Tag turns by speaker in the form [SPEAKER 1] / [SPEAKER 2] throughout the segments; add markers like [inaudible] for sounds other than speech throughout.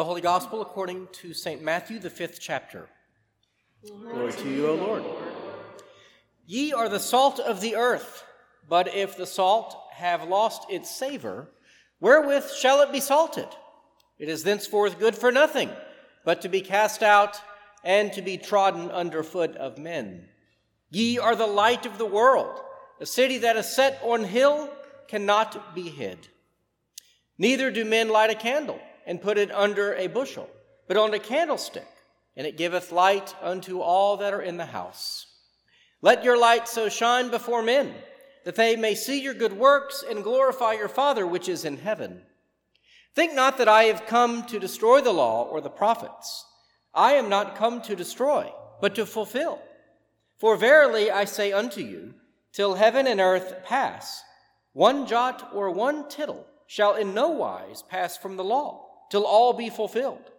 [SPEAKER 1] The Holy Gospel according to St. Matthew, the fifth chapter. Glory to you, O Lord. Ye are the salt of the earth, but if the salt have lost its savor, wherewith shall it be salted? It is thenceforth good for nothing, but to be cast out and to be trodden under foot of men. Ye are the light of the world. A city that is set on hill cannot be hid. Neither do men light a candle and put it under a bushel, but on a candlestick, and it giveth light unto all that are in the house. Let your light so shine before men, that they may see your good works and glorify your Father which is in heaven. Think not that I have come to destroy the law or the prophets. I am not come to destroy, but to fulfill. For verily I say unto you, till heaven and earth pass, one jot or one tittle shall in no wise pass from the law till all be fulfilled.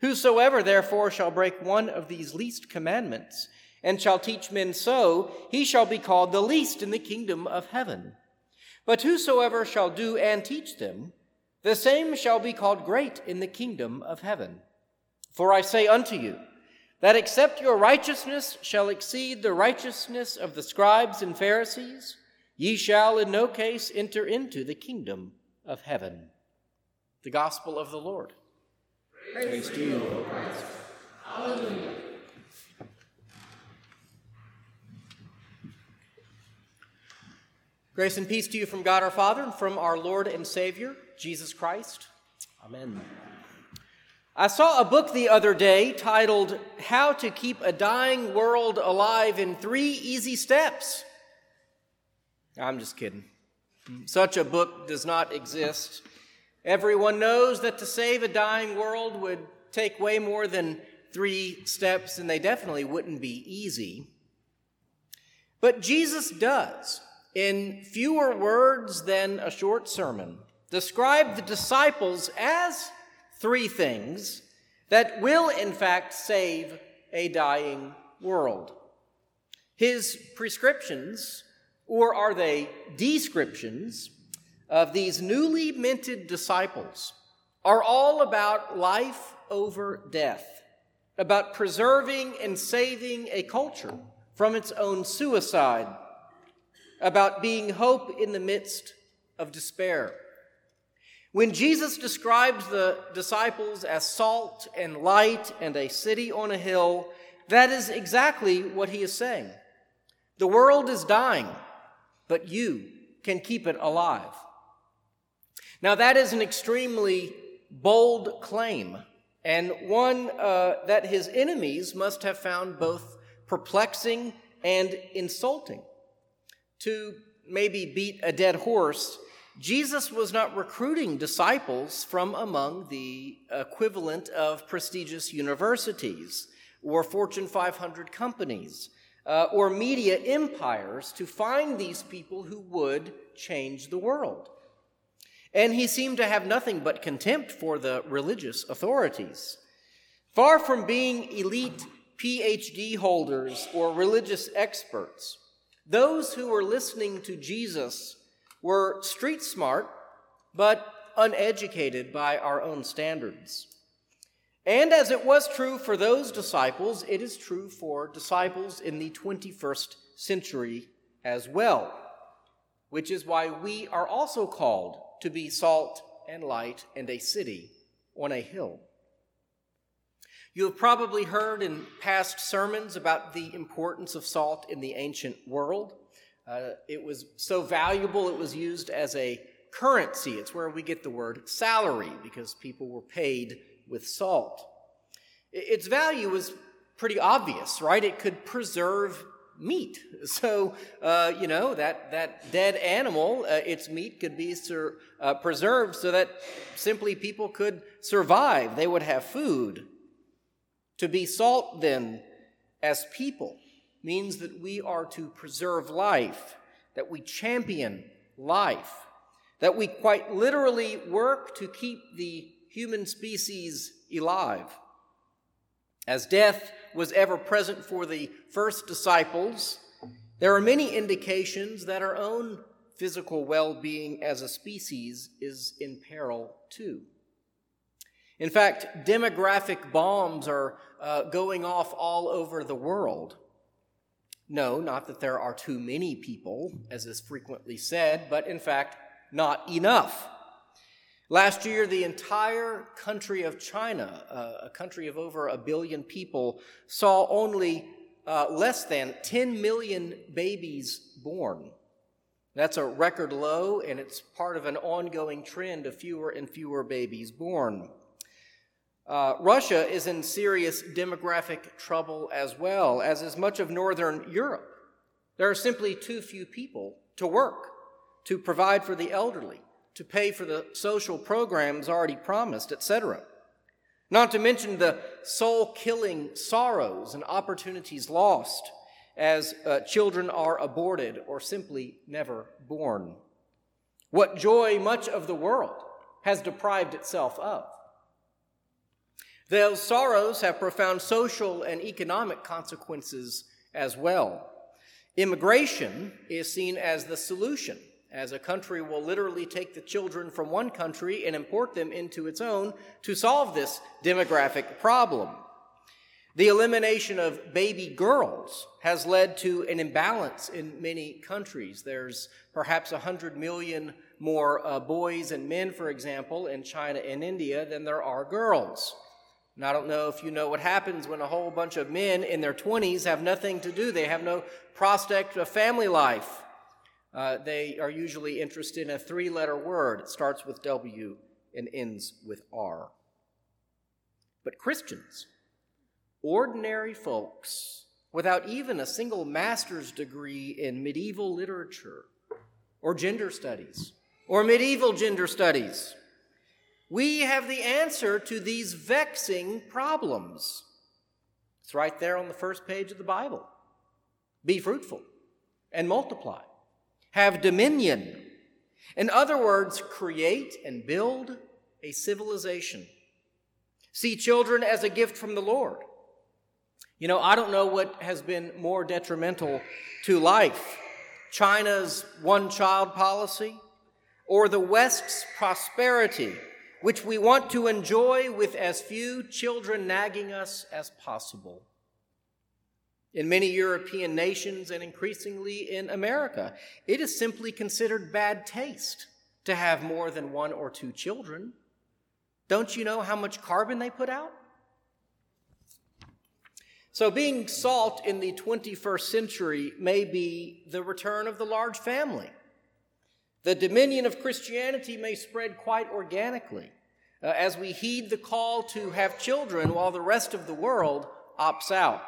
[SPEAKER 1] Whosoever therefore shall break one of these least commandments, and shall teach men so, he shall be called the least in the kingdom of heaven. But whosoever shall do and teach them, the same shall be called great in the kingdom of heaven. For I say unto you, that except your righteousness shall exceed the righteousness of the scribes and Pharisees, ye shall in no case enter into the kingdom of heaven. The Gospel of the Lord.
[SPEAKER 2] Praise, Praise to you, O Christ. Hallelujah.
[SPEAKER 1] Grace and peace to you from God our Father and from our Lord and Savior, Jesus Christ. Amen. I saw a book the other day titled How to Keep a Dying World Alive in Three Easy Steps. I'm just kidding. Such a book does not exist. Everyone knows that to save a dying world would take way more than three steps, and they definitely wouldn't be easy. But Jesus does, in fewer words than a short sermon, describe the disciples as three things that will, in fact, save a dying world. His prescriptions, or are they descriptions, of these newly minted disciples are all about life over death, about preserving and saving a culture from its own suicide, about being hope in the midst of despair. When Jesus describes the disciples as salt and light and a city on a hill, that is exactly what he is saying. The world is dying, but you can keep it alive. Now, that is an extremely bold claim, and one uh, that his enemies must have found both perplexing and insulting. To maybe beat a dead horse, Jesus was not recruiting disciples from among the equivalent of prestigious universities or Fortune 500 companies uh, or media empires to find these people who would change the world and he seemed to have nothing but contempt for the religious authorities. Far from being elite PhD holders or religious experts, those who were listening to Jesus were street smart, but uneducated by our own standards. And as it was true for those disciples, it is true for disciples in the 21st century as well, which is why we are also called to be salt and light and a city on a hill. You have probably heard in past sermons about the importance of salt in the ancient world. Uh, it was so valuable, it was used as a currency. It's where we get the word salary because people were paid with salt. Its value was pretty obvious, right? It could preserve meat. [laughs] So, uh, you know, that, that dead animal, uh, its meat could be sur- uh, preserved so that simply people could survive. They would have food. To be salt, then, as people, means that we are to preserve life, that we champion life, that we quite literally work to keep the human species alive. As death was ever present for the first disciples, there are many indications that our own physical well being as a species is in peril too. In fact, demographic bombs are uh, going off all over the world. No, not that there are too many people, as is frequently said, but in fact, not enough. Last year, the entire country of China, uh, a country of over a billion people, saw only uh, less than 10 million babies born. That's a record low, and it's part of an ongoing trend of fewer and fewer babies born. Uh, Russia is in serious demographic trouble as well, as is much of Northern Europe. There are simply too few people to work, to provide for the elderly, to pay for the social programs already promised, etc. Not to mention the soul killing sorrows and opportunities lost as uh, children are aborted or simply never born. What joy much of the world has deprived itself of. Those sorrows have profound social and economic consequences as well. Immigration is seen as the solution, as a country will literally take the children from one country and import them into its own to solve this demographic problem. The elimination of baby girls has led to an imbalance in many countries. There's perhaps 100 million more uh, boys and men, for example, in China and India than there are girls. And I don't know if you know what happens when a whole bunch of men in their 20s have nothing to do. They have no prospect of family life. Uh, they are usually interested in a three letter word. It starts with W and ends with R. But Christians, ordinary folks, without even a single master's degree in medieval literature or gender studies or medieval gender studies, we have the answer to these vexing problems. It's right there on the first page of the Bible. Be fruitful and multiply, have dominion. In other words, create and build a civilization. See children as a gift from the Lord. You know, I don't know what has been more detrimental to life China's one child policy or the West's prosperity which we want to enjoy with as few children nagging us as possible. In many European nations and increasingly in America, it is simply considered bad taste to have more than one or two children. Don't you know how much carbon they put out? So, being salt in the 21st century may be the return of the large family the dominion of Christianity may spread quite organically uh, as we heed the call to have children while the rest of the world opts out.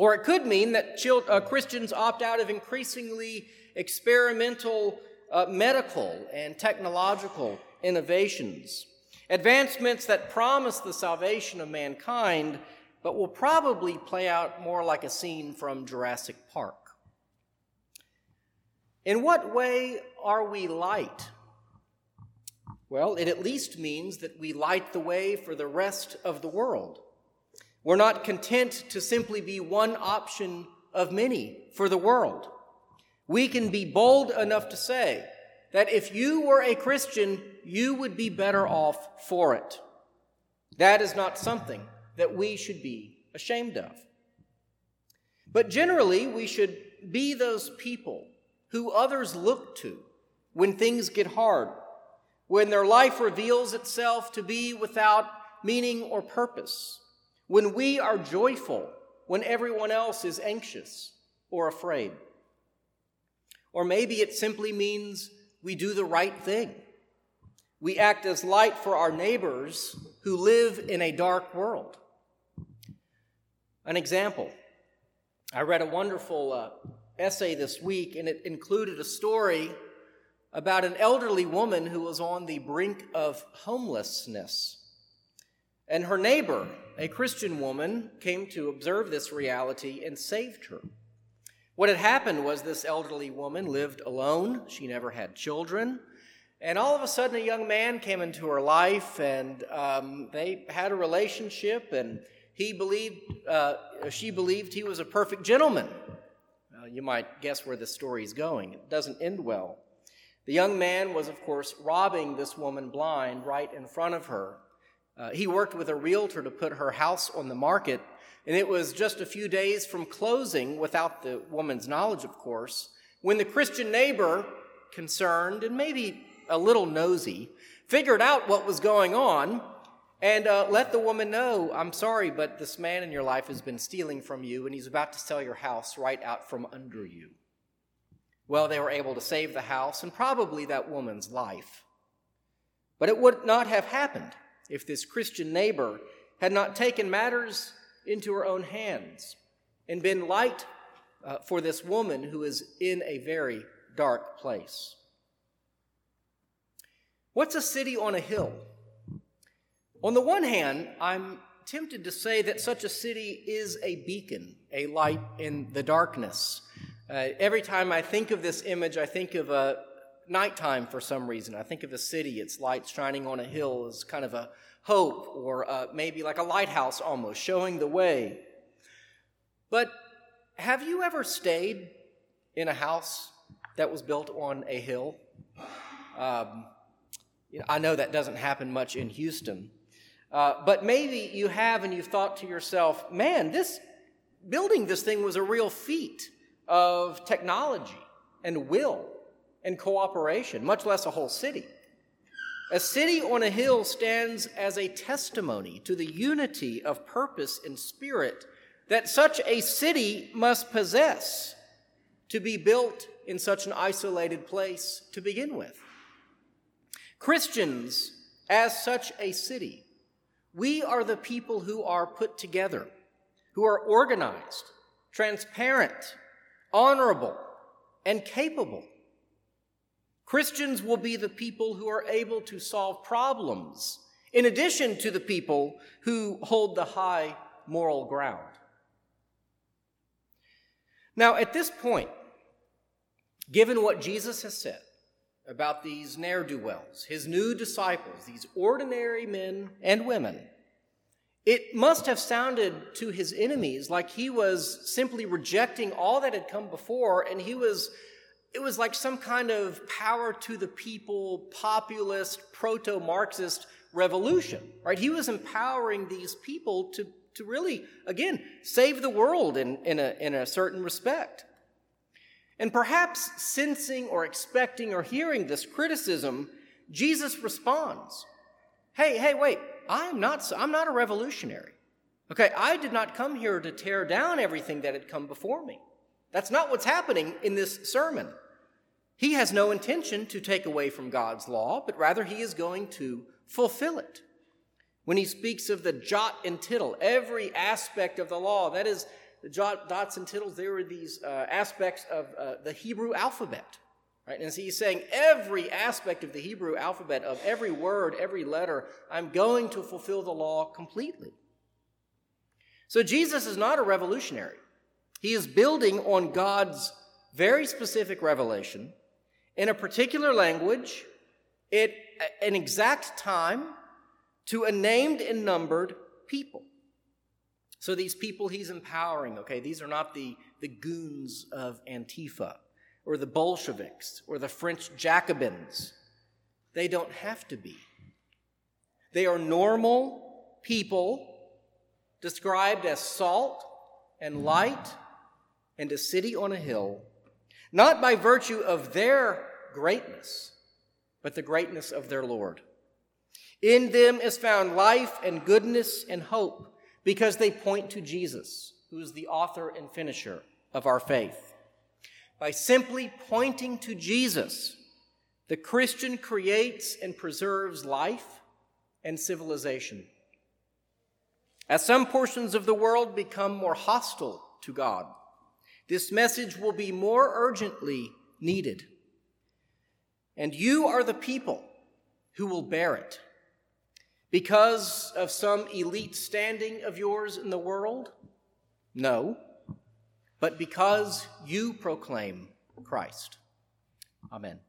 [SPEAKER 1] Or it could mean that uh, Christians opt out of increasingly experimental uh, medical and technological innovations, advancements that promise the salvation of mankind, but will probably play out more like a scene from Jurassic Park. In what way are we light? Well, it at least means that we light the way for the rest of the world. We're not content to simply be one option of many for the world. We can be bold enough to say that if you were a Christian, you would be better off for it. That is not something that we should be ashamed of. But generally, we should be those people who others look to when things get hard, when their life reveals itself to be without meaning or purpose, when we are joyful when everyone else is anxious or afraid. Or maybe it simply means we do the right thing. We act as light for our neighbors who live in a dark world. An example I read a wonderful uh, essay this week, and it included a story about an elderly woman who was on the brink of homelessness. And her neighbor, a Christian woman, came to observe this reality and saved her. What had happened was this elderly woman lived alone, she never had children. And all of a sudden, a young man came into her life, and um, they had a relationship. And he believed, uh, she believed he was a perfect gentleman you might guess where this story is going. It doesn't end well. The young man was, of course, robbing this woman blind right in front of her, Uh, he worked with a realtor to put her house on the market, and it was just a few days from closing, without the woman's knowledge, of course, when the Christian neighbor, concerned and maybe a little nosy, figured out what was going on and uh, let the woman know, I'm sorry, but this man in your life has been stealing from you, and he's about to sell your house right out from under you. Well, they were able to save the house and probably that woman's life. But it would not have happened if this Christian neighbor had not taken matters into her own hands and been light uh, for this woman who is in a very dark place. What's a city on a hill? On the one hand, I'm tempted to say that such a city is a beacon, a light in the darkness. Uh, every time I think of this image, I think of a nighttime for some reason. I think of a city, its lights shining on a hill as kind of a hope, or uh, maybe like a lighthouse almost, showing the way. But have you ever stayed in a house that was built on a hill? Um, you know, I know that doesn't happen much in Houston. Uh, but maybe you have and you've thought to yourself, man, this building this thing was a real feat of technology and will and cooperation, much less a whole city. A city on a hill stands as a testimony to the unity of purpose and spirit that such a city must possess to be built in such an isolated place to begin with. Christians, as such a city, we are the people who are put together, who are organized, transparent, honorable, and capable. Christians will be the people who are able to solve problems, in addition to the people who hold the high moral ground. Now, at this point, given what Jesus has said, about these ne'er do wells, his new disciples, these ordinary men and women, it must have sounded to his enemies like he was simply rejecting all that had come before, and he was, it was like some kind of power to the people, populist, proto Marxist revolution, right? He was empowering these people to, to really, again, save the world in, in, a, in a certain respect. And perhaps sensing or expecting or hearing this criticism, Jesus responds, Hey, hey, wait, I'm not, I'm not a revolutionary. Okay, I did not come here to tear down everything that had come before me. That's not what's happening in this sermon. He has no intention to take away from God's law, but rather he is going to fulfill it. When he speaks of the jot and tittle, every aspect of the law, that is the jot, dots and tittles, there are these uh, aspects of uh, the Hebrew alphabet. Right? And so he's saying every aspect of the Hebrew alphabet, of every word, every letter, I'm going to fulfill the law completely. So Jesus is not a revolutionary. He is building on God's very specific revelation in a particular language, at an exact time, to a named and numbered people. So these people he's empowering, okay, these are not the, the goons of Antifa or the Bolsheviks or the French Jacobins. They don't have to be. They are normal people described as salt and light and a city on a hill, not by virtue of their greatness, but the greatness of their Lord. In them is found life and goodness and hope because they point to Jesus, who is the author and finisher of our faith. By simply pointing to Jesus, the Christian creates and preserves life and civilization. As some portions of the world become more hostile to God, this message will be more urgently needed. And you are the people who will bear it. Because of some elite standing of yours in the world? No, but because you proclaim Christ. Amen.